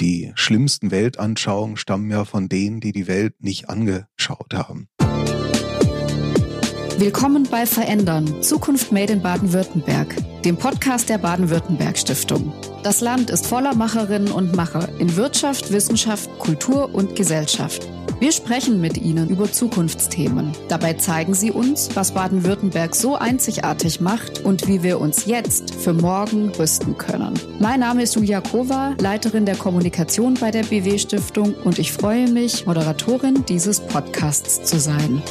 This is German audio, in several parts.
Die schlimmsten Weltanschauungen stammen ja von denen, die die Welt nicht angeschaut haben. Willkommen bei Verändern, Zukunft Made in Baden-Württemberg, dem Podcast der Baden-Württemberg Stiftung. Das Land ist voller Macherinnen und Macher in Wirtschaft, Wissenschaft, Kultur und Gesellschaft. Wir sprechen mit Ihnen über Zukunftsthemen. Dabei zeigen Sie uns, was Baden-Württemberg so einzigartig macht und wie wir uns jetzt für morgen rüsten können. Mein Name ist Julia Kova, Leiterin der Kommunikation bei der BW Stiftung und ich freue mich, Moderatorin dieses Podcasts zu sein.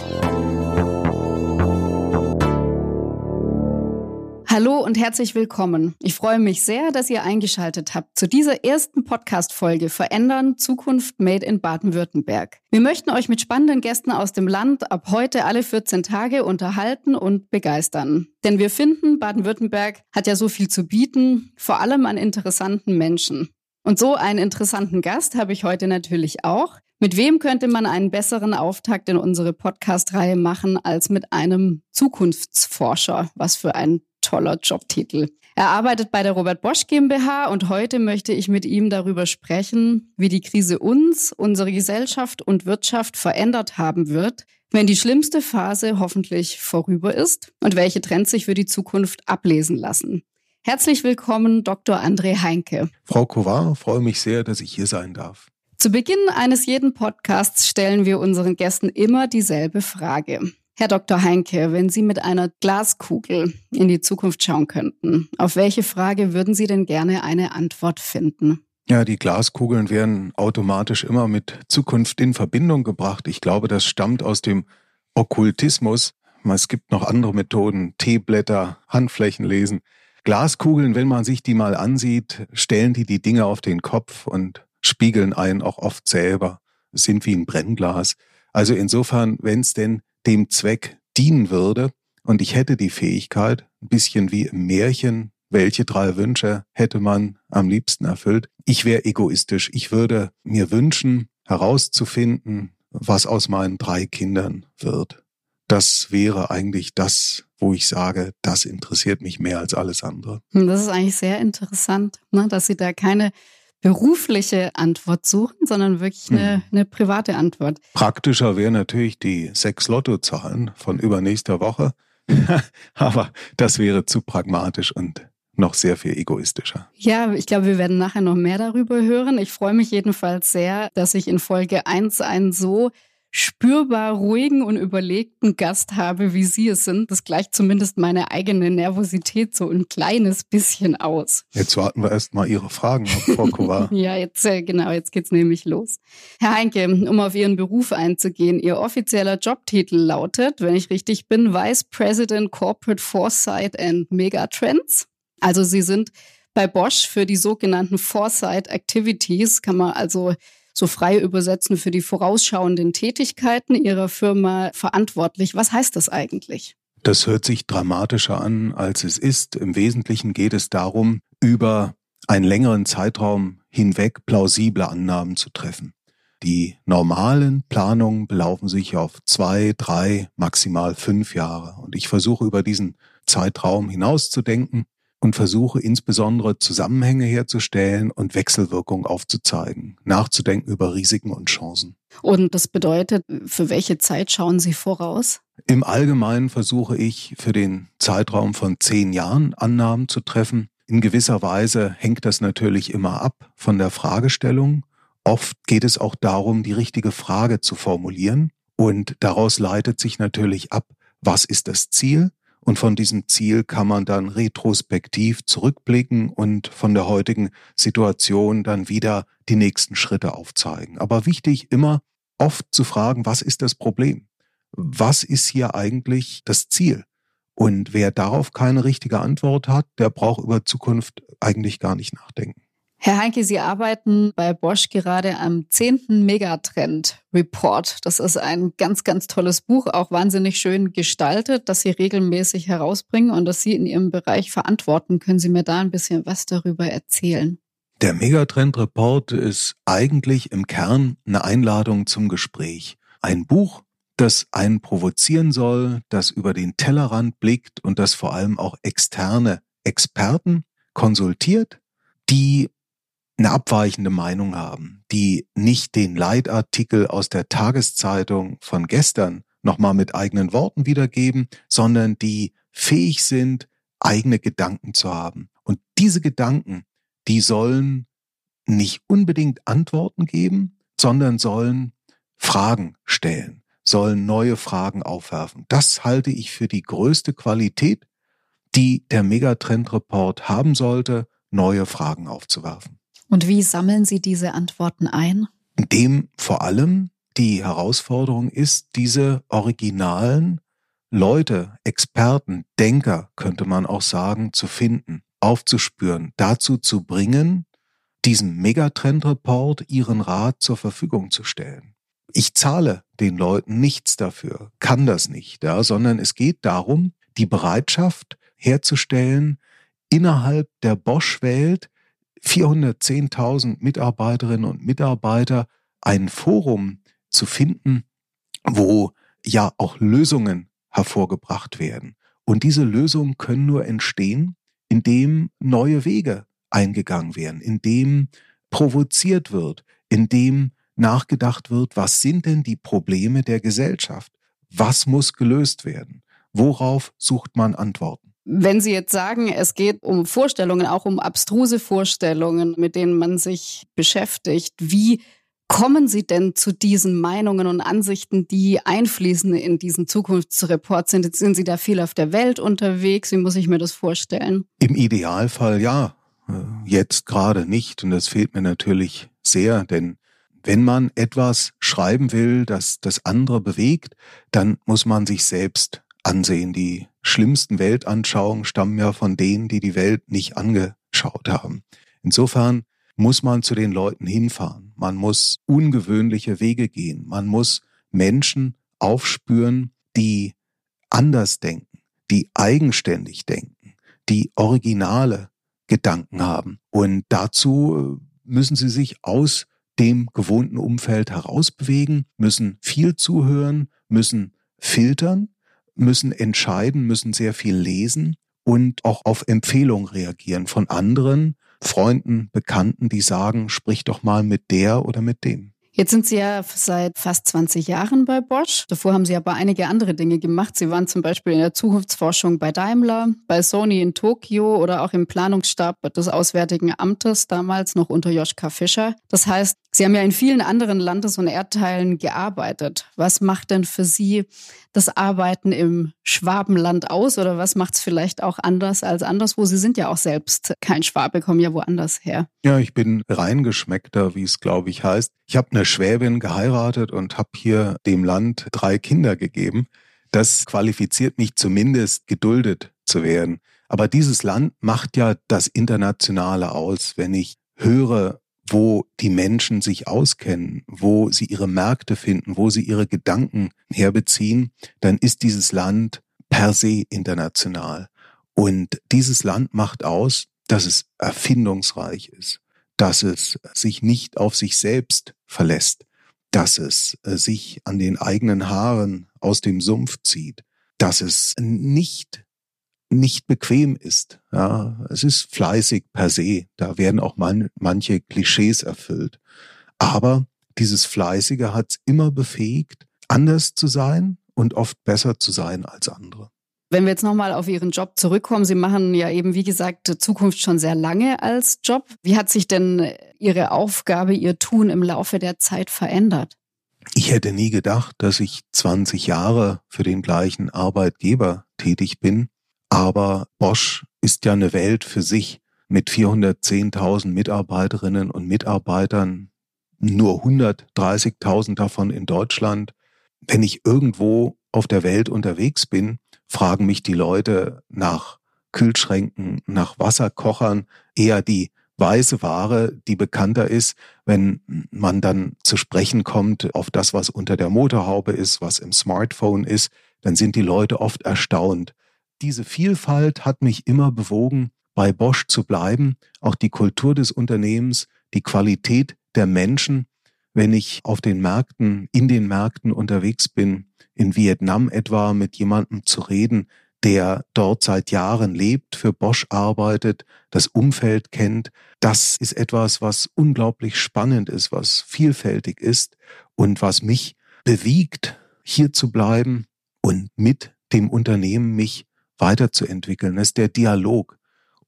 Hallo und herzlich willkommen. Ich freue mich sehr, dass ihr eingeschaltet habt zu dieser ersten Podcast-Folge Verändern Zukunft Made in Baden-Württemberg. Wir möchten euch mit spannenden Gästen aus dem Land ab heute alle 14 Tage unterhalten und begeistern. Denn wir finden, Baden-Württemberg hat ja so viel zu bieten, vor allem an interessanten Menschen. Und so einen interessanten Gast habe ich heute natürlich auch. Mit wem könnte man einen besseren Auftakt in unsere Podcast-Reihe machen als mit einem Zukunftsforscher? Was für ein toller Jobtitel. Er arbeitet bei der Robert Bosch GmbH und heute möchte ich mit ihm darüber sprechen, wie die Krise uns, unsere Gesellschaft und Wirtschaft verändert haben wird, wenn die schlimmste Phase hoffentlich vorüber ist und welche Trends sich für die Zukunft ablesen lassen. Herzlich willkommen, Dr. André Heinke. Frau Kovar, freue mich sehr, dass ich hier sein darf. Zu Beginn eines jeden Podcasts stellen wir unseren Gästen immer dieselbe Frage. Herr Dr. Heinke, wenn Sie mit einer Glaskugel in die Zukunft schauen könnten, auf welche Frage würden Sie denn gerne eine Antwort finden? Ja, die Glaskugeln werden automatisch immer mit Zukunft in Verbindung gebracht. Ich glaube, das stammt aus dem Okkultismus. Es gibt noch andere Methoden, Teeblätter, Handflächen lesen. Glaskugeln, wenn man sich die mal ansieht, stellen die die Dinge auf den Kopf und spiegeln einen auch oft selber, sind wie ein Brennglas. Also insofern, wenn es denn dem Zweck dienen würde und ich hätte die Fähigkeit, ein bisschen wie im Märchen, welche drei Wünsche hätte man am liebsten erfüllt? Ich wäre egoistisch. Ich würde mir wünschen, herauszufinden, was aus meinen drei Kindern wird. Das wäre eigentlich das, wo ich sage, das interessiert mich mehr als alles andere. Das ist eigentlich sehr interessant, ne, dass Sie da keine berufliche Antwort suchen, sondern wirklich eine, hm. eine private Antwort. Praktischer wäre natürlich die sechs Lottozahlen von übernächster Woche. Aber das wäre zu pragmatisch und noch sehr viel egoistischer. Ja, ich glaube, wir werden nachher noch mehr darüber hören. Ich freue mich jedenfalls sehr, dass ich in Folge 1 einen so spürbar ruhigen und überlegten Gast habe, wie Sie es sind. Das gleicht zumindest meine eigene Nervosität so ein kleines bisschen aus. Jetzt warten wir erst mal Ihre Fragen ab, Frau Kovar. ja, jetzt äh, genau, jetzt geht's nämlich los. Herr Heinke, um auf Ihren Beruf einzugehen, Ihr offizieller Jobtitel lautet, wenn ich richtig bin, Vice President Corporate Foresight and Megatrends. Also Sie sind bei Bosch für die sogenannten Foresight Activities, kann man also so frei übersetzen, für die vorausschauenden Tätigkeiten Ihrer Firma verantwortlich. Was heißt das eigentlich? Das hört sich dramatischer an, als es ist. Im Wesentlichen geht es darum, über einen längeren Zeitraum hinweg plausible Annahmen zu treffen. Die normalen Planungen belaufen sich auf zwei, drei, maximal fünf Jahre. Und ich versuche über diesen Zeitraum hinauszudenken und versuche insbesondere Zusammenhänge herzustellen und Wechselwirkung aufzuzeigen, nachzudenken über Risiken und Chancen. Und das bedeutet, für welche Zeit schauen Sie voraus? Im Allgemeinen versuche ich für den Zeitraum von zehn Jahren Annahmen zu treffen. In gewisser Weise hängt das natürlich immer ab von der Fragestellung. Oft geht es auch darum, die richtige Frage zu formulieren. Und daraus leitet sich natürlich ab, was ist das Ziel und von diesem Ziel kann man dann retrospektiv zurückblicken und von der heutigen Situation dann wieder die nächsten Schritte aufzeigen. Aber wichtig immer oft zu fragen, was ist das Problem? Was ist hier eigentlich das Ziel? Und wer darauf keine richtige Antwort hat, der braucht über Zukunft eigentlich gar nicht nachdenken. Herr Heinke, Sie arbeiten bei Bosch gerade am 10. Megatrend Report. Das ist ein ganz, ganz tolles Buch, auch wahnsinnig schön gestaltet, das Sie regelmäßig herausbringen und das Sie in Ihrem Bereich verantworten. Können Sie mir da ein bisschen was darüber erzählen? Der Megatrend Report ist eigentlich im Kern eine Einladung zum Gespräch. Ein Buch, das einen provozieren soll, das über den Tellerrand blickt und das vor allem auch externe Experten konsultiert, die eine abweichende Meinung haben, die nicht den Leitartikel aus der Tageszeitung von gestern nochmal mit eigenen Worten wiedergeben, sondern die fähig sind, eigene Gedanken zu haben. Und diese Gedanken, die sollen nicht unbedingt Antworten geben, sondern sollen Fragen stellen, sollen neue Fragen aufwerfen. Das halte ich für die größte Qualität, die der Megatrend-Report haben sollte, neue Fragen aufzuwerfen. Und wie sammeln Sie diese Antworten ein? Indem vor allem die Herausforderung ist, diese originalen Leute, Experten, Denker, könnte man auch sagen, zu finden, aufzuspüren, dazu zu bringen, diesem Megatrend-Report ihren Rat zur Verfügung zu stellen. Ich zahle den Leuten nichts dafür, kann das nicht, ja, sondern es geht darum, die Bereitschaft herzustellen, innerhalb der Bosch-Welt 410.000 Mitarbeiterinnen und Mitarbeiter ein Forum zu finden, wo ja auch Lösungen hervorgebracht werden. Und diese Lösungen können nur entstehen, indem neue Wege eingegangen werden, indem provoziert wird, indem nachgedacht wird, was sind denn die Probleme der Gesellschaft? Was muss gelöst werden? Worauf sucht man Antworten? Wenn Sie jetzt sagen, es geht um Vorstellungen, auch um abstruse Vorstellungen, mit denen man sich beschäftigt, wie kommen Sie denn zu diesen Meinungen und Ansichten, die einfließen in diesen Zukunftsreport? Sind, sind Sie da viel auf der Welt unterwegs? Wie muss ich mir das vorstellen? Im Idealfall ja. Jetzt gerade nicht. Und das fehlt mir natürlich sehr, denn wenn man etwas schreiben will, das das andere bewegt, dann muss man sich selbst ansehen. Die schlimmsten Weltanschauungen stammen ja von denen, die die Welt nicht angeschaut haben. Insofern muss man zu den Leuten hinfahren. Man muss ungewöhnliche Wege gehen. Man muss Menschen aufspüren, die anders denken, die eigenständig denken, die originale Gedanken haben. Und dazu müssen sie sich aus dem gewohnten Umfeld herausbewegen, müssen viel zuhören, müssen filtern, müssen entscheiden, müssen sehr viel lesen und auch auf Empfehlungen reagieren von anderen, Freunden, Bekannten, die sagen, sprich doch mal mit der oder mit dem. Jetzt sind Sie ja seit fast 20 Jahren bei Bosch. Davor haben Sie aber einige andere Dinge gemacht. Sie waren zum Beispiel in der Zukunftsforschung bei Daimler, bei Sony in Tokio oder auch im Planungsstab des Auswärtigen Amtes, damals noch unter Joschka Fischer. Das heißt, Sie haben ja in vielen anderen Landes- und Erdteilen gearbeitet. Was macht denn für Sie das Arbeiten im Schwabenland aus oder was macht es vielleicht auch anders als anderswo? Sie sind ja auch selbst kein Schwabe, kommen ja woanders her. Ja, ich bin reingeschmeckter, wie es glaube ich heißt. Ich habe eine Schwäbin geheiratet und habe hier dem Land drei Kinder gegeben. Das qualifiziert mich zumindest, geduldet zu werden. Aber dieses Land macht ja das Internationale aus. Wenn ich höre, wo die Menschen sich auskennen, wo sie ihre Märkte finden, wo sie ihre Gedanken herbeziehen, dann ist dieses Land per se international. Und dieses Land macht aus, dass es erfindungsreich ist, dass es sich nicht auf sich selbst verlässt, dass es sich an den eigenen Haaren aus dem Sumpf zieht, dass es nicht nicht bequem ist. Ja, es ist fleißig per se. Da werden auch man, manche Klischees erfüllt. Aber dieses Fleißige hat es immer befähigt, anders zu sein und oft besser zu sein als andere. Wenn wir jetzt nochmal auf Ihren Job zurückkommen, Sie machen ja eben, wie gesagt, Zukunft schon sehr lange als Job. Wie hat sich denn Ihre Aufgabe, Ihr Tun im Laufe der Zeit verändert? Ich hätte nie gedacht, dass ich 20 Jahre für den gleichen Arbeitgeber tätig bin. Aber Bosch ist ja eine Welt für sich mit 410.000 Mitarbeiterinnen und Mitarbeitern, nur 130.000 davon in Deutschland. Wenn ich irgendwo auf der Welt unterwegs bin, fragen mich die Leute nach Kühlschränken, nach Wasserkochern, eher die weiße Ware, die bekannter ist, wenn man dann zu sprechen kommt auf das, was unter der Motorhaube ist, was im Smartphone ist, dann sind die Leute oft erstaunt. Diese Vielfalt hat mich immer bewogen, bei Bosch zu bleiben, auch die Kultur des Unternehmens, die Qualität der Menschen. Wenn ich auf den Märkten, in den Märkten unterwegs bin, in Vietnam etwa mit jemandem zu reden, der dort seit Jahren lebt, für Bosch arbeitet, das Umfeld kennt. Das ist etwas, was unglaublich spannend ist, was vielfältig ist und was mich bewegt, hier zu bleiben und mit dem Unternehmen mich weiterzuentwickeln. Ist der Dialog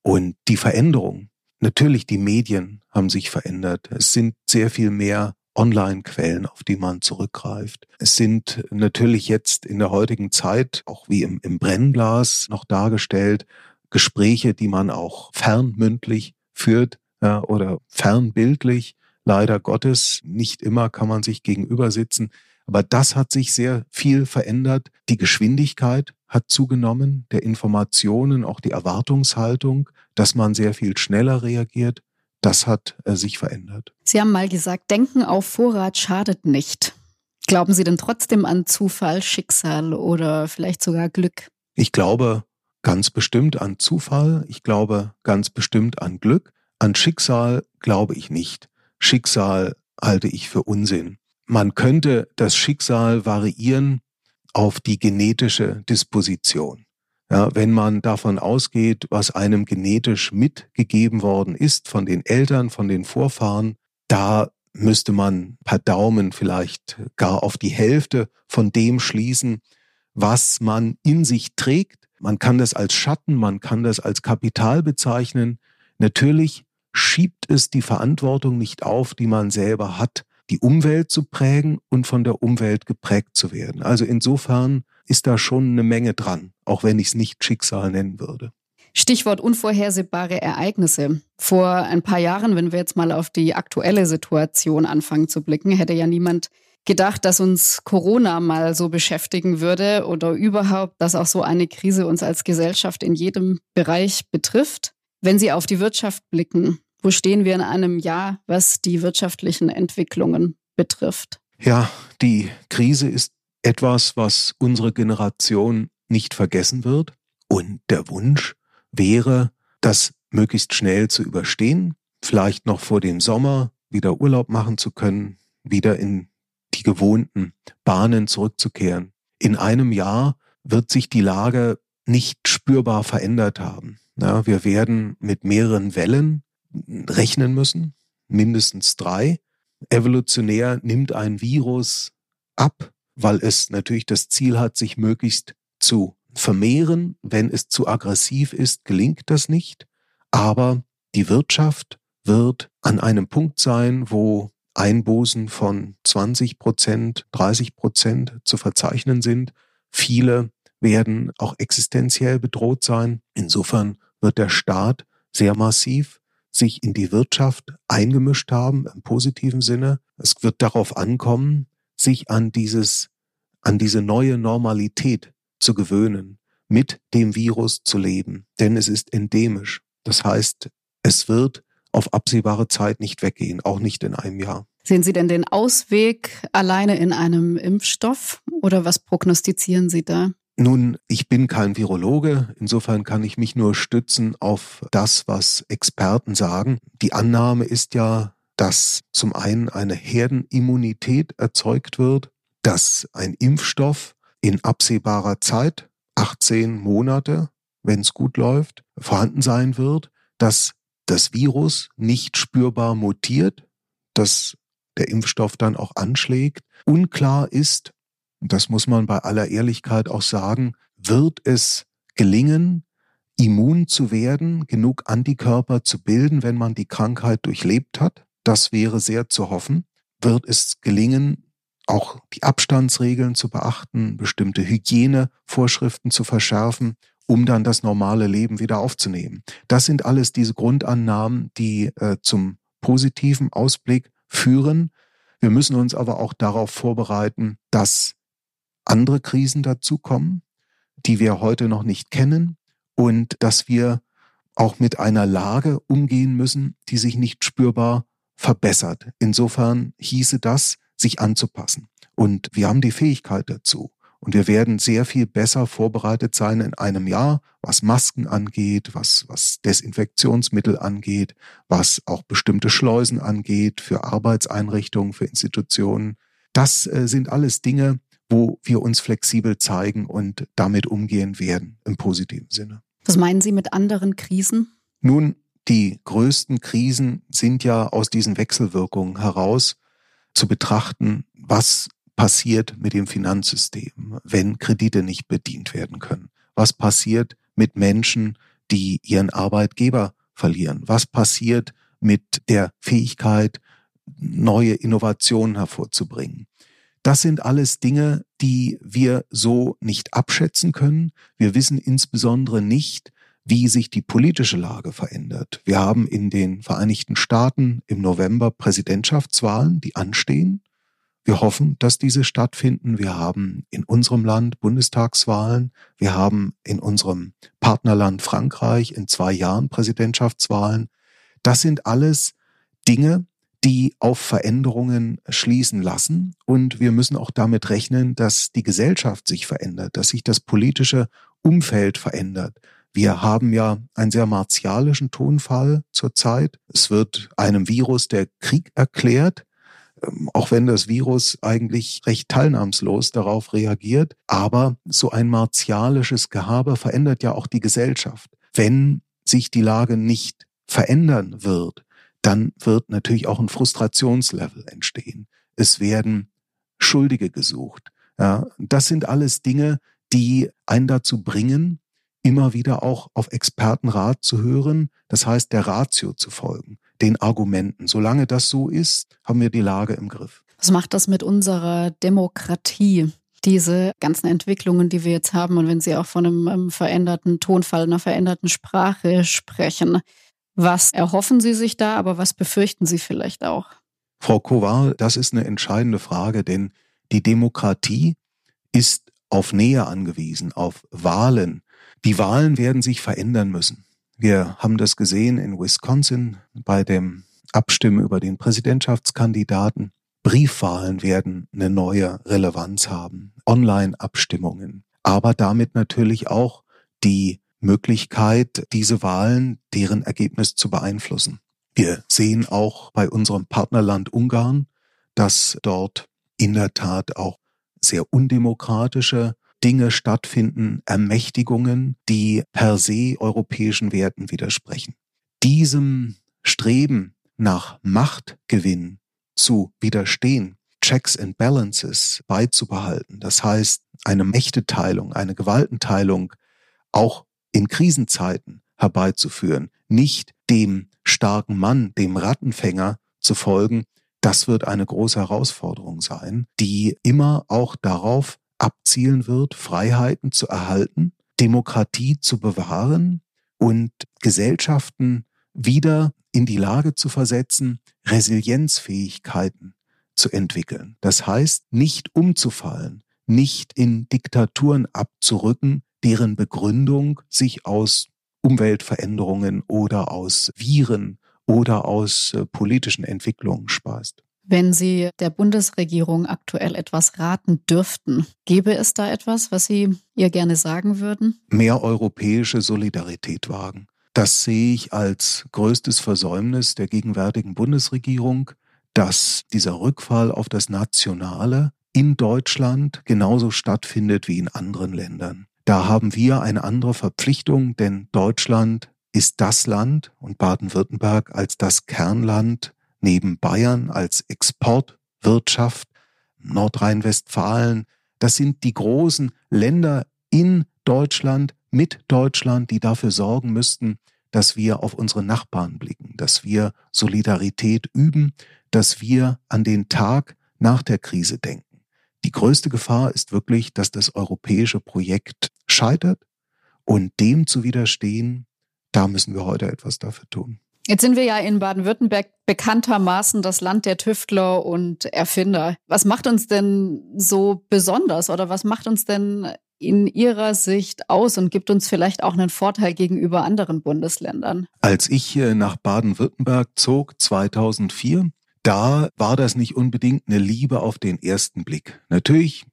und die Veränderung. Natürlich, die Medien haben sich verändert. Es sind sehr viel mehr Online-Quellen, auf die man zurückgreift. Es sind natürlich jetzt in der heutigen Zeit, auch wie im, im Brennglas noch dargestellt, Gespräche, die man auch fernmündlich führt ja, oder fernbildlich. Leider Gottes, nicht immer kann man sich gegenüber sitzen. Aber das hat sich sehr viel verändert. Die Geschwindigkeit hat zugenommen, der Informationen, auch die Erwartungshaltung, dass man sehr viel schneller reagiert. Das hat äh, sich verändert. Sie haben mal gesagt, Denken auf Vorrat schadet nicht. Glauben Sie denn trotzdem an Zufall, Schicksal oder vielleicht sogar Glück? Ich glaube ganz bestimmt an Zufall. Ich glaube ganz bestimmt an Glück. An Schicksal glaube ich nicht. Schicksal halte ich für Unsinn. Man könnte das Schicksal variieren auf die genetische Disposition. Ja, wenn man davon ausgeht, was einem genetisch mitgegeben worden ist von den Eltern, von den Vorfahren, da müsste man per Daumen vielleicht gar auf die Hälfte von dem schließen, was man in sich trägt. Man kann das als Schatten, man kann das als Kapital bezeichnen. Natürlich schiebt es die Verantwortung nicht auf, die man selber hat die Umwelt zu prägen und von der Umwelt geprägt zu werden. Also insofern ist da schon eine Menge dran, auch wenn ich es nicht Schicksal nennen würde. Stichwort unvorhersehbare Ereignisse. Vor ein paar Jahren, wenn wir jetzt mal auf die aktuelle Situation anfangen zu blicken, hätte ja niemand gedacht, dass uns Corona mal so beschäftigen würde oder überhaupt, dass auch so eine Krise uns als Gesellschaft in jedem Bereich betrifft. Wenn Sie auf die Wirtschaft blicken, wo stehen wir in einem Jahr, was die wirtschaftlichen Entwicklungen betrifft? Ja, die Krise ist etwas, was unsere Generation nicht vergessen wird. Und der Wunsch wäre, das möglichst schnell zu überstehen, vielleicht noch vor dem Sommer wieder Urlaub machen zu können, wieder in die gewohnten Bahnen zurückzukehren. In einem Jahr wird sich die Lage nicht spürbar verändert haben. Ja, wir werden mit mehreren Wellen rechnen müssen, mindestens drei. Evolutionär nimmt ein Virus ab, weil es natürlich das Ziel hat, sich möglichst zu vermehren. Wenn es zu aggressiv ist, gelingt das nicht. Aber die Wirtschaft wird an einem Punkt sein, wo Einbußen von 20 Prozent, 30 Prozent zu verzeichnen sind. Viele werden auch existenziell bedroht sein. Insofern wird der Staat sehr massiv sich in die Wirtschaft eingemischt haben, im positiven Sinne. Es wird darauf ankommen, sich an dieses, an diese neue Normalität zu gewöhnen, mit dem Virus zu leben, denn es ist endemisch. Das heißt, es wird auf absehbare Zeit nicht weggehen, auch nicht in einem Jahr. Sehen Sie denn den Ausweg alleine in einem Impfstoff oder was prognostizieren Sie da? Nun, ich bin kein Virologe, insofern kann ich mich nur stützen auf das, was Experten sagen. Die Annahme ist ja, dass zum einen eine Herdenimmunität erzeugt wird, dass ein Impfstoff in absehbarer Zeit, 18 Monate, wenn es gut läuft, vorhanden sein wird, dass das Virus nicht spürbar mutiert, dass der Impfstoff dann auch anschlägt. Unklar ist, und das muss man bei aller Ehrlichkeit auch sagen, wird es gelingen, immun zu werden, genug Antikörper zu bilden, wenn man die Krankheit durchlebt hat. Das wäre sehr zu hoffen. Wird es gelingen, auch die Abstandsregeln zu beachten, bestimmte Hygienevorschriften zu verschärfen, um dann das normale Leben wieder aufzunehmen. Das sind alles diese Grundannahmen, die äh, zum positiven Ausblick führen. Wir müssen uns aber auch darauf vorbereiten, dass andere Krisen dazukommen, die wir heute noch nicht kennen und dass wir auch mit einer Lage umgehen müssen, die sich nicht spürbar verbessert. Insofern hieße das, sich anzupassen. Und wir haben die Fähigkeit dazu. Und wir werden sehr viel besser vorbereitet sein in einem Jahr, was Masken angeht, was, was Desinfektionsmittel angeht, was auch bestimmte Schleusen angeht für Arbeitseinrichtungen, für Institutionen. Das äh, sind alles Dinge, wo wir uns flexibel zeigen und damit umgehen werden im positiven Sinne. Was meinen Sie mit anderen Krisen? Nun, die größten Krisen sind ja aus diesen Wechselwirkungen heraus zu betrachten, was passiert mit dem Finanzsystem, wenn Kredite nicht bedient werden können. Was passiert mit Menschen, die ihren Arbeitgeber verlieren? Was passiert mit der Fähigkeit, neue Innovationen hervorzubringen? Das sind alles Dinge, die wir so nicht abschätzen können. Wir wissen insbesondere nicht, wie sich die politische Lage verändert. Wir haben in den Vereinigten Staaten im November Präsidentschaftswahlen, die anstehen. Wir hoffen, dass diese stattfinden. Wir haben in unserem Land Bundestagswahlen. Wir haben in unserem Partnerland Frankreich in zwei Jahren Präsidentschaftswahlen. Das sind alles Dinge, die auf Veränderungen schließen lassen. Und wir müssen auch damit rechnen, dass die Gesellschaft sich verändert, dass sich das politische Umfeld verändert. Wir haben ja einen sehr martialischen Tonfall zurzeit. Es wird einem Virus der Krieg erklärt, ähm, auch wenn das Virus eigentlich recht teilnahmslos darauf reagiert. Aber so ein martialisches Gehabe verändert ja auch die Gesellschaft. Wenn sich die Lage nicht verändern wird, dann wird natürlich auch ein Frustrationslevel entstehen. Es werden Schuldige gesucht. Ja, das sind alles Dinge, die einen dazu bringen, immer wieder auch auf Expertenrat zu hören, das heißt der Ratio zu folgen, den Argumenten. Solange das so ist, haben wir die Lage im Griff. Was macht das mit unserer Demokratie? Diese ganzen Entwicklungen, die wir jetzt haben, und wenn Sie auch von einem, einem veränderten Tonfall, einer veränderten Sprache sprechen, was erhoffen Sie sich da, aber was befürchten Sie vielleicht auch? Frau Kovar, das ist eine entscheidende Frage, denn die Demokratie ist auf Nähe angewiesen, auf Wahlen. Die Wahlen werden sich verändern müssen. Wir haben das gesehen in Wisconsin bei dem Abstimmen über den Präsidentschaftskandidaten. Briefwahlen werden eine neue Relevanz haben, Online-Abstimmungen, aber damit natürlich auch die Möglichkeit, diese Wahlen, deren Ergebnis zu beeinflussen. Wir sehen auch bei unserem Partnerland Ungarn, dass dort in der Tat auch sehr undemokratische Dinge stattfinden, Ermächtigungen, die per se europäischen Werten widersprechen. Diesem Streben nach Machtgewinn zu widerstehen, Checks and Balances beizubehalten, das heißt eine Mächteteilung, eine Gewaltenteilung auch in Krisenzeiten herbeizuführen, nicht dem starken Mann, dem Rattenfänger zu folgen, das wird eine große Herausforderung sein, die immer auch darauf abzielen wird, Freiheiten zu erhalten, Demokratie zu bewahren und Gesellschaften wieder in die Lage zu versetzen, Resilienzfähigkeiten zu entwickeln. Das heißt, nicht umzufallen, nicht in Diktaturen abzurücken, deren Begründung sich aus Umweltveränderungen oder aus Viren oder aus äh, politischen Entwicklungen speist. Wenn Sie der Bundesregierung aktuell etwas raten dürften, gäbe es da etwas, was Sie ihr gerne sagen würden? Mehr europäische Solidarität wagen. Das sehe ich als größtes Versäumnis der gegenwärtigen Bundesregierung, dass dieser Rückfall auf das Nationale in Deutschland genauso stattfindet wie in anderen Ländern. Da haben wir eine andere Verpflichtung, denn Deutschland ist das Land und Baden-Württemberg als das Kernland neben Bayern als Exportwirtschaft, Nordrhein-Westfalen, das sind die großen Länder in Deutschland, mit Deutschland, die dafür sorgen müssten, dass wir auf unsere Nachbarn blicken, dass wir Solidarität üben, dass wir an den Tag nach der Krise denken. Die größte Gefahr ist wirklich, dass das europäische Projekt scheitert und dem zu widerstehen, da müssen wir heute etwas dafür tun. Jetzt sind wir ja in Baden-Württemberg bekanntermaßen das Land der Tüftler und Erfinder. Was macht uns denn so besonders oder was macht uns denn in Ihrer Sicht aus und gibt uns vielleicht auch einen Vorteil gegenüber anderen Bundesländern? Als ich nach Baden-Württemberg zog 2004, da war das nicht unbedingt eine Liebe auf den ersten Blick. Natürlich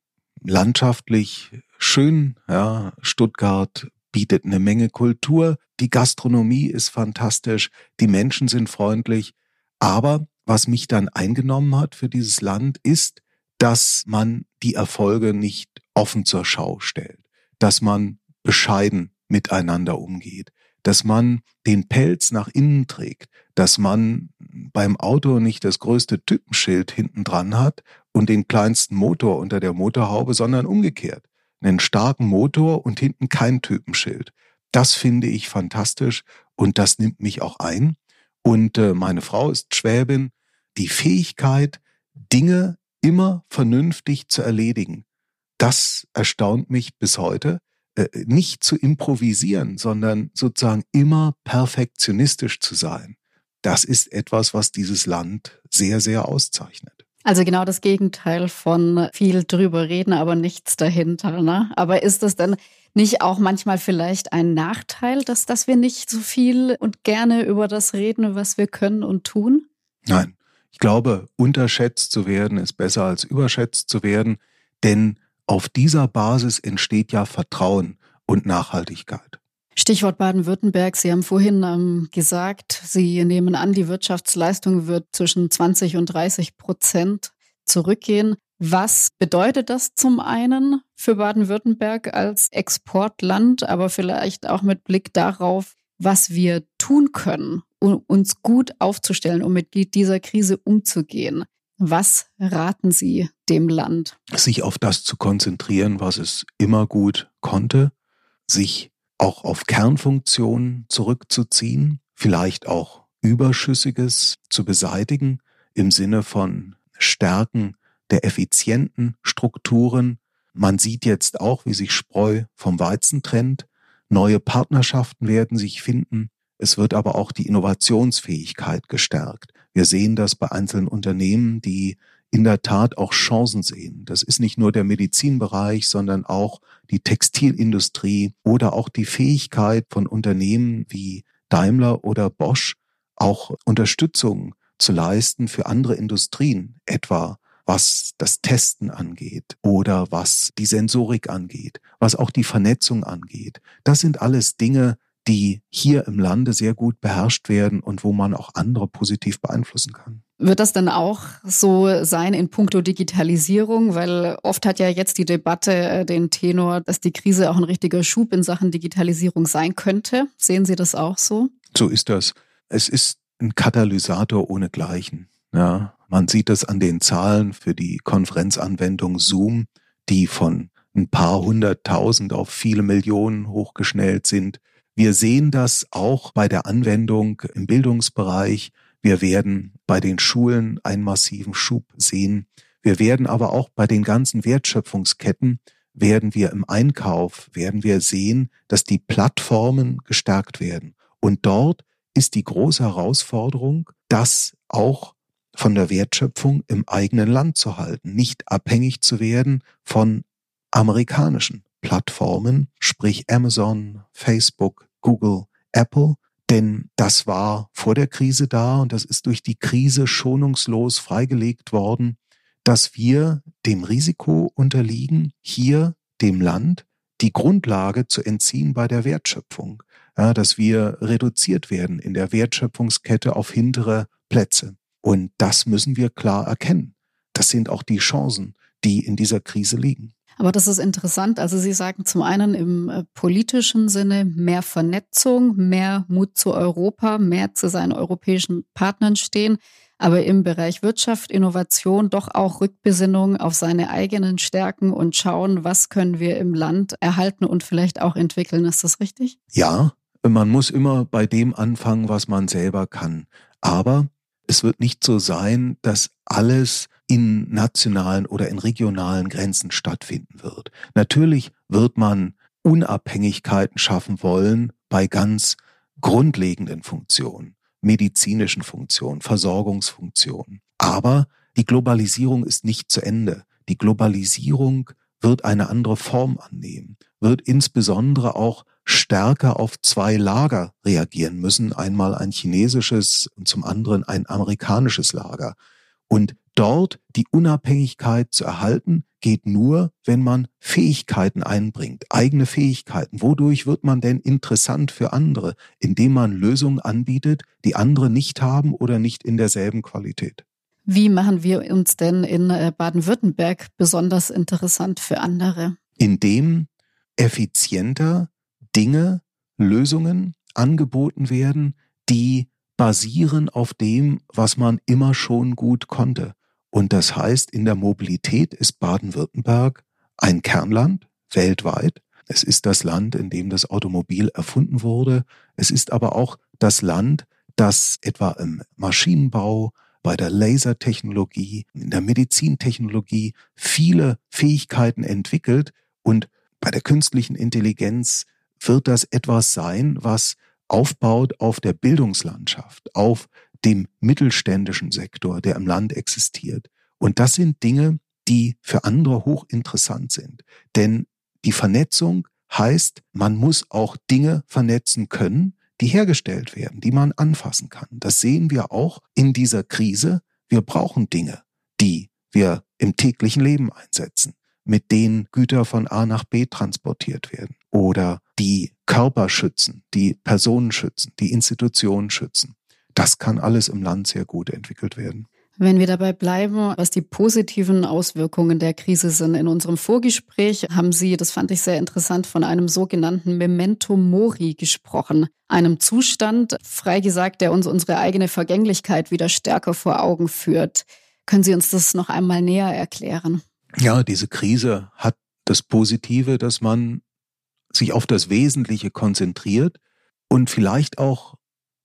landschaftlich schön, ja, Stuttgart bietet eine Menge Kultur, die Gastronomie ist fantastisch, die Menschen sind freundlich, aber was mich dann eingenommen hat für dieses Land ist, dass man die Erfolge nicht offen zur Schau stellt, dass man bescheiden miteinander umgeht, dass man den Pelz nach innen trägt, dass man beim Auto nicht das größte Typenschild hinten dran hat und den kleinsten Motor unter der Motorhaube, sondern umgekehrt. Einen starken Motor und hinten kein Typenschild. Das finde ich fantastisch und das nimmt mich auch ein. Und äh, meine Frau ist Schwäbin. Die Fähigkeit, Dinge immer vernünftig zu erledigen, das erstaunt mich bis heute. Äh, nicht zu improvisieren, sondern sozusagen immer perfektionistisch zu sein. Das ist etwas, was dieses Land sehr, sehr auszeichnet. Also genau das Gegenteil von viel drüber reden, aber nichts dahinter. Ne? Aber ist es denn nicht auch manchmal vielleicht ein Nachteil, dass, dass wir nicht so viel und gerne über das reden, was wir können und tun? Nein. Ich glaube, unterschätzt zu werden ist besser als überschätzt zu werden, denn auf dieser Basis entsteht ja Vertrauen und Nachhaltigkeit. Stichwort Baden-Württemberg. Sie haben vorhin ähm, gesagt, Sie nehmen an, die Wirtschaftsleistung wird zwischen 20 und 30 Prozent zurückgehen. Was bedeutet das zum einen für Baden-Württemberg als Exportland, aber vielleicht auch mit Blick darauf, was wir tun können, um uns gut aufzustellen, um mit dieser Krise umzugehen? Was raten Sie dem Land? Sich auf das zu konzentrieren, was es immer gut konnte, sich auch auf Kernfunktionen zurückzuziehen, vielleicht auch Überschüssiges zu beseitigen im Sinne von Stärken der effizienten Strukturen. Man sieht jetzt auch, wie sich Spreu vom Weizen trennt. Neue Partnerschaften werden sich finden. Es wird aber auch die Innovationsfähigkeit gestärkt. Wir sehen das bei einzelnen Unternehmen, die in der Tat auch Chancen sehen. Das ist nicht nur der Medizinbereich, sondern auch die Textilindustrie oder auch die Fähigkeit von Unternehmen wie Daimler oder Bosch, auch Unterstützung zu leisten für andere Industrien, etwa was das Testen angeht oder was die Sensorik angeht, was auch die Vernetzung angeht. Das sind alles Dinge, die hier im Lande sehr gut beherrscht werden und wo man auch andere positiv beeinflussen kann. Wird das dann auch so sein in puncto Digitalisierung? Weil oft hat ja jetzt die Debatte äh, den Tenor, dass die Krise auch ein richtiger Schub in Sachen Digitalisierung sein könnte. Sehen Sie das auch so? So ist das. Es ist ein Katalysator ohnegleichen. Ja, man sieht das an den Zahlen für die Konferenzanwendung Zoom, die von ein paar hunderttausend auf viele Millionen hochgeschnellt sind. Wir sehen das auch bei der Anwendung im Bildungsbereich. Wir werden bei den Schulen einen massiven Schub sehen. Wir werden aber auch bei den ganzen Wertschöpfungsketten werden wir im Einkauf, werden wir sehen, dass die Plattformen gestärkt werden. Und dort ist die große Herausforderung, das auch von der Wertschöpfung im eigenen Land zu halten, nicht abhängig zu werden von amerikanischen Plattformen, sprich Amazon, Facebook, Google, Apple, denn das war vor der Krise da und das ist durch die Krise schonungslos freigelegt worden, dass wir dem Risiko unterliegen, hier dem Land die Grundlage zu entziehen bei der Wertschöpfung, ja, dass wir reduziert werden in der Wertschöpfungskette auf hintere Plätze. Und das müssen wir klar erkennen. Das sind auch die Chancen, die in dieser Krise liegen. Aber das ist interessant. Also Sie sagen zum einen im äh, politischen Sinne mehr Vernetzung, mehr Mut zu Europa, mehr zu seinen europäischen Partnern stehen. Aber im Bereich Wirtschaft, Innovation doch auch Rückbesinnung auf seine eigenen Stärken und schauen, was können wir im Land erhalten und vielleicht auch entwickeln. Ist das richtig? Ja, man muss immer bei dem anfangen, was man selber kann. Aber es wird nicht so sein, dass alles in nationalen oder in regionalen Grenzen stattfinden wird. Natürlich wird man Unabhängigkeiten schaffen wollen bei ganz grundlegenden Funktionen, medizinischen Funktionen, Versorgungsfunktionen. Aber die Globalisierung ist nicht zu Ende. Die Globalisierung wird eine andere Form annehmen, wird insbesondere auch stärker auf zwei Lager reagieren müssen. Einmal ein chinesisches und zum anderen ein amerikanisches Lager. Und dort die Unabhängigkeit zu erhalten, geht nur, wenn man Fähigkeiten einbringt, eigene Fähigkeiten. Wodurch wird man denn interessant für andere? Indem man Lösungen anbietet, die andere nicht haben oder nicht in derselben Qualität. Wie machen wir uns denn in äh, Baden-Württemberg besonders interessant für andere? Indem effizienter Dinge, Lösungen angeboten werden, die basieren auf dem, was man immer schon gut konnte. Und das heißt, in der Mobilität ist Baden-Württemberg ein Kernland weltweit. Es ist das Land, in dem das Automobil erfunden wurde. Es ist aber auch das Land, das etwa im Maschinenbau, bei der Lasertechnologie, in der Medizintechnologie viele Fähigkeiten entwickelt und bei der künstlichen Intelligenz wird das etwas sein, was aufbaut auf der Bildungslandschaft, auf dem mittelständischen Sektor, der im Land existiert. Und das sind Dinge, die für andere hochinteressant sind. Denn die Vernetzung heißt, man muss auch Dinge vernetzen können, die hergestellt werden, die man anfassen kann. Das sehen wir auch in dieser Krise. Wir brauchen Dinge, die wir im täglichen Leben einsetzen, mit denen Güter von A nach B transportiert werden oder die Körper schützen, die Personen schützen, die Institutionen schützen. Das kann alles im Land sehr gut entwickelt werden. Wenn wir dabei bleiben, was die positiven Auswirkungen der Krise sind. In unserem Vorgespräch haben Sie, das fand ich sehr interessant, von einem sogenannten Memento Mori gesprochen. Einem Zustand, frei gesagt, der uns unsere eigene Vergänglichkeit wieder stärker vor Augen führt. Können Sie uns das noch einmal näher erklären? Ja, diese Krise hat das Positive, dass man sich auf das Wesentliche konzentriert und vielleicht auch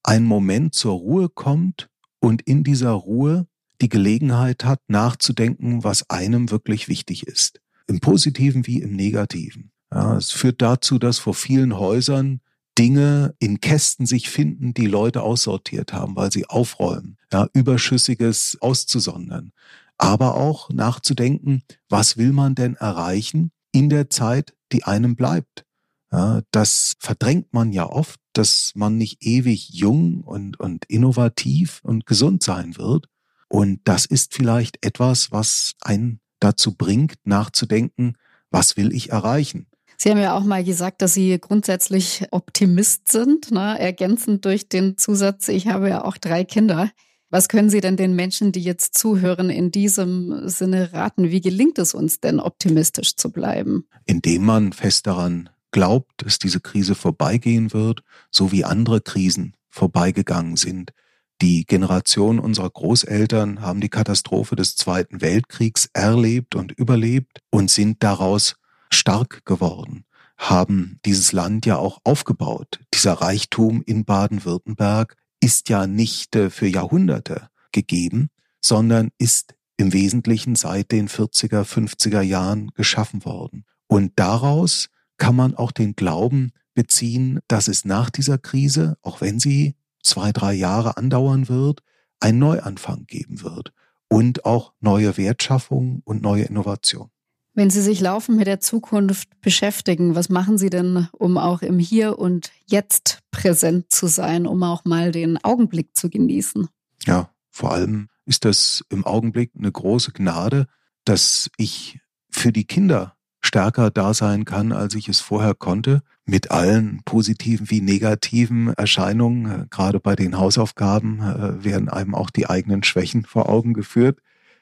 einen Moment zur Ruhe kommt und in dieser Ruhe die Gelegenheit hat, nachzudenken, was einem wirklich wichtig ist. Im Positiven wie im Negativen. Ja, es führt dazu, dass vor vielen Häusern Dinge in Kästen sich finden, die Leute aussortiert haben, weil sie aufräumen, ja, Überschüssiges auszusondern. Aber auch nachzudenken, was will man denn erreichen in der Zeit, die einem bleibt? Ja, das verdrängt man ja oft, dass man nicht ewig jung und, und innovativ und gesund sein wird, und das ist vielleicht etwas, was einen dazu bringt, nachzudenken, was will ich erreichen? Sie haben ja auch mal gesagt, dass Sie grundsätzlich Optimist sind, ne? ergänzend durch den Zusatz, ich habe ja auch drei Kinder. Was können Sie denn den Menschen, die jetzt zuhören, in diesem Sinne raten? Wie gelingt es uns denn, optimistisch zu bleiben? Indem man fest daran glaubt, dass diese Krise vorbeigehen wird, so wie andere Krisen vorbeigegangen sind. Die Generation unserer Großeltern haben die Katastrophe des Zweiten Weltkriegs erlebt und überlebt und sind daraus stark geworden, haben dieses Land ja auch aufgebaut. Dieser Reichtum in Baden-Württemberg ist ja nicht äh, für Jahrhunderte gegeben, sondern ist im Wesentlichen seit den 40er, 50er Jahren geschaffen worden. Und daraus kann man auch den Glauben beziehen, dass es nach dieser Krise, auch wenn sie zwei, drei Jahre andauern wird, ein Neuanfang geben wird und auch neue Wertschaffung und neue Innovation. Wenn Sie sich laufend mit der Zukunft beschäftigen, was machen Sie denn, um auch im Hier und Jetzt präsent zu sein, um auch mal den Augenblick zu genießen? Ja, vor allem ist das im Augenblick eine große Gnade, dass ich für die Kinder stärker da sein kann, als ich es vorher konnte, mit allen positiven wie negativen Erscheinungen. Gerade bei den Hausaufgaben äh, werden einem auch die eigenen Schwächen vor Augen geführt,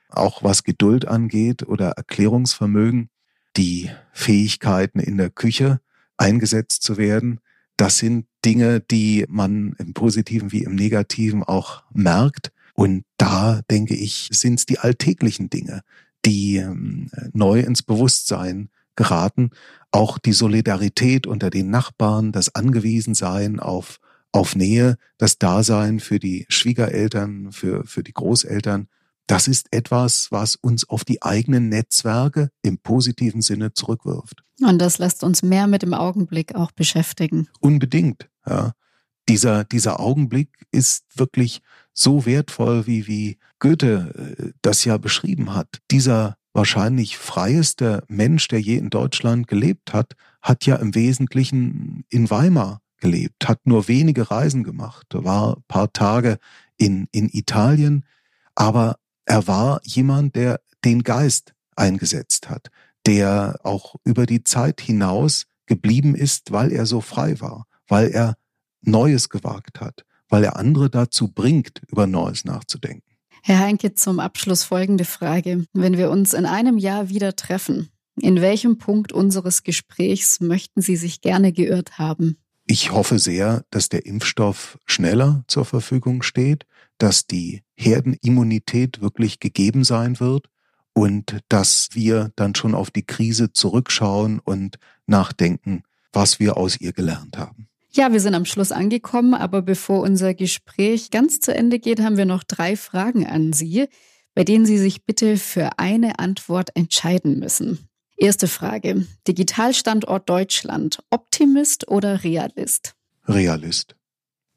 auch was Geduld angeht oder Erklärungsvermögen, die Fähigkeiten in der Küche eingesetzt zu werden. Das sind Dinge, die man im positiven wie im negativen auch merkt. Und da denke ich, sind es die alltäglichen Dinge, die ähm, neu ins Bewusstsein geraten. Auch die Solidarität unter den Nachbarn, das Angewiesensein auf, auf Nähe, das Dasein für die Schwiegereltern, für, für die Großeltern, das ist etwas, was uns auf die eigenen Netzwerke im positiven Sinne zurückwirft. Und das lässt uns mehr mit dem Augenblick auch beschäftigen. Unbedingt, ja. Dieser, dieser Augenblick ist wirklich so wertvoll, wie, wie Goethe äh, das ja beschrieben hat. Dieser wahrscheinlich freieste Mensch, der je in Deutschland gelebt hat, hat ja im Wesentlichen in Weimar gelebt, hat nur wenige Reisen gemacht, war ein paar Tage in, in Italien, aber er war jemand, der den Geist eingesetzt hat, der auch über die Zeit hinaus geblieben ist, weil er so frei war, weil er Neues gewagt hat, weil er andere dazu bringt, über Neues nachzudenken. Herr Heinke, zum Abschluss folgende Frage. Wenn wir uns in einem Jahr wieder treffen, in welchem Punkt unseres Gesprächs möchten Sie sich gerne geirrt haben? Ich hoffe sehr, dass der Impfstoff schneller zur Verfügung steht, dass die Herdenimmunität wirklich gegeben sein wird und dass wir dann schon auf die Krise zurückschauen und nachdenken, was wir aus ihr gelernt haben. Ja, wir sind am Schluss angekommen, aber bevor unser Gespräch ganz zu Ende geht, haben wir noch drei Fragen an Sie, bei denen Sie sich bitte für eine Antwort entscheiden müssen. Erste Frage. Digitalstandort Deutschland. Optimist oder Realist? Realist.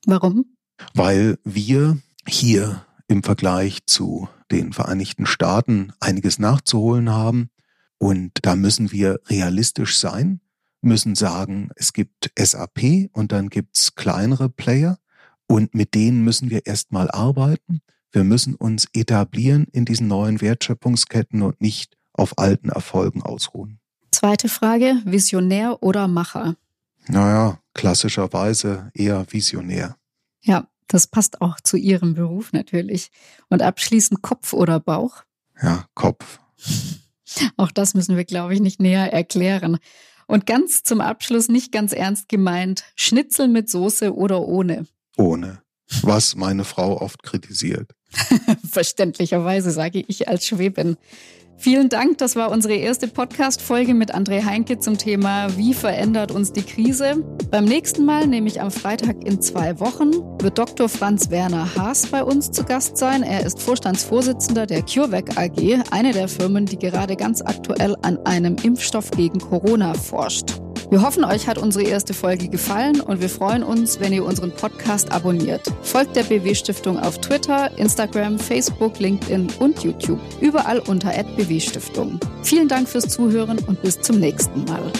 Warum? Weil wir hier im Vergleich zu den Vereinigten Staaten einiges nachzuholen haben. Und da müssen wir realistisch sein, müssen sagen, es gibt SAP und dann gibt's kleinere Player und mit denen müssen wir erstmal arbeiten. Wir müssen uns etablieren in diesen neuen Wertschöpfungsketten und nicht auf alten Erfolgen ausruhen. Zweite Frage, Visionär oder Macher? Naja, klassischerweise eher visionär. Ja, das passt auch zu Ihrem Beruf natürlich. Und abschließend Kopf oder Bauch? Ja, Kopf. Auch das müssen wir, glaube ich, nicht näher erklären. Und ganz zum Abschluss nicht ganz ernst gemeint, Schnitzel mit Soße oder ohne? Ohne. Was meine Frau oft kritisiert. Verständlicherweise sage ich als Schwäbin. Vielen Dank. Das war unsere erste Podcast-Folge mit André Heinke zum Thema Wie verändert uns die Krise? Beim nächsten Mal, nämlich am Freitag in zwei Wochen, wird Dr. Franz Werner Haas bei uns zu Gast sein. Er ist Vorstandsvorsitzender der CureVac AG, eine der Firmen, die gerade ganz aktuell an einem Impfstoff gegen Corona forscht. Wir hoffen, euch hat unsere erste Folge gefallen und wir freuen uns, wenn ihr unseren Podcast abonniert. Folgt der BW Stiftung auf Twitter, Instagram, Facebook, LinkedIn und YouTube. Überall unter BW Stiftung. Vielen Dank fürs Zuhören und bis zum nächsten Mal.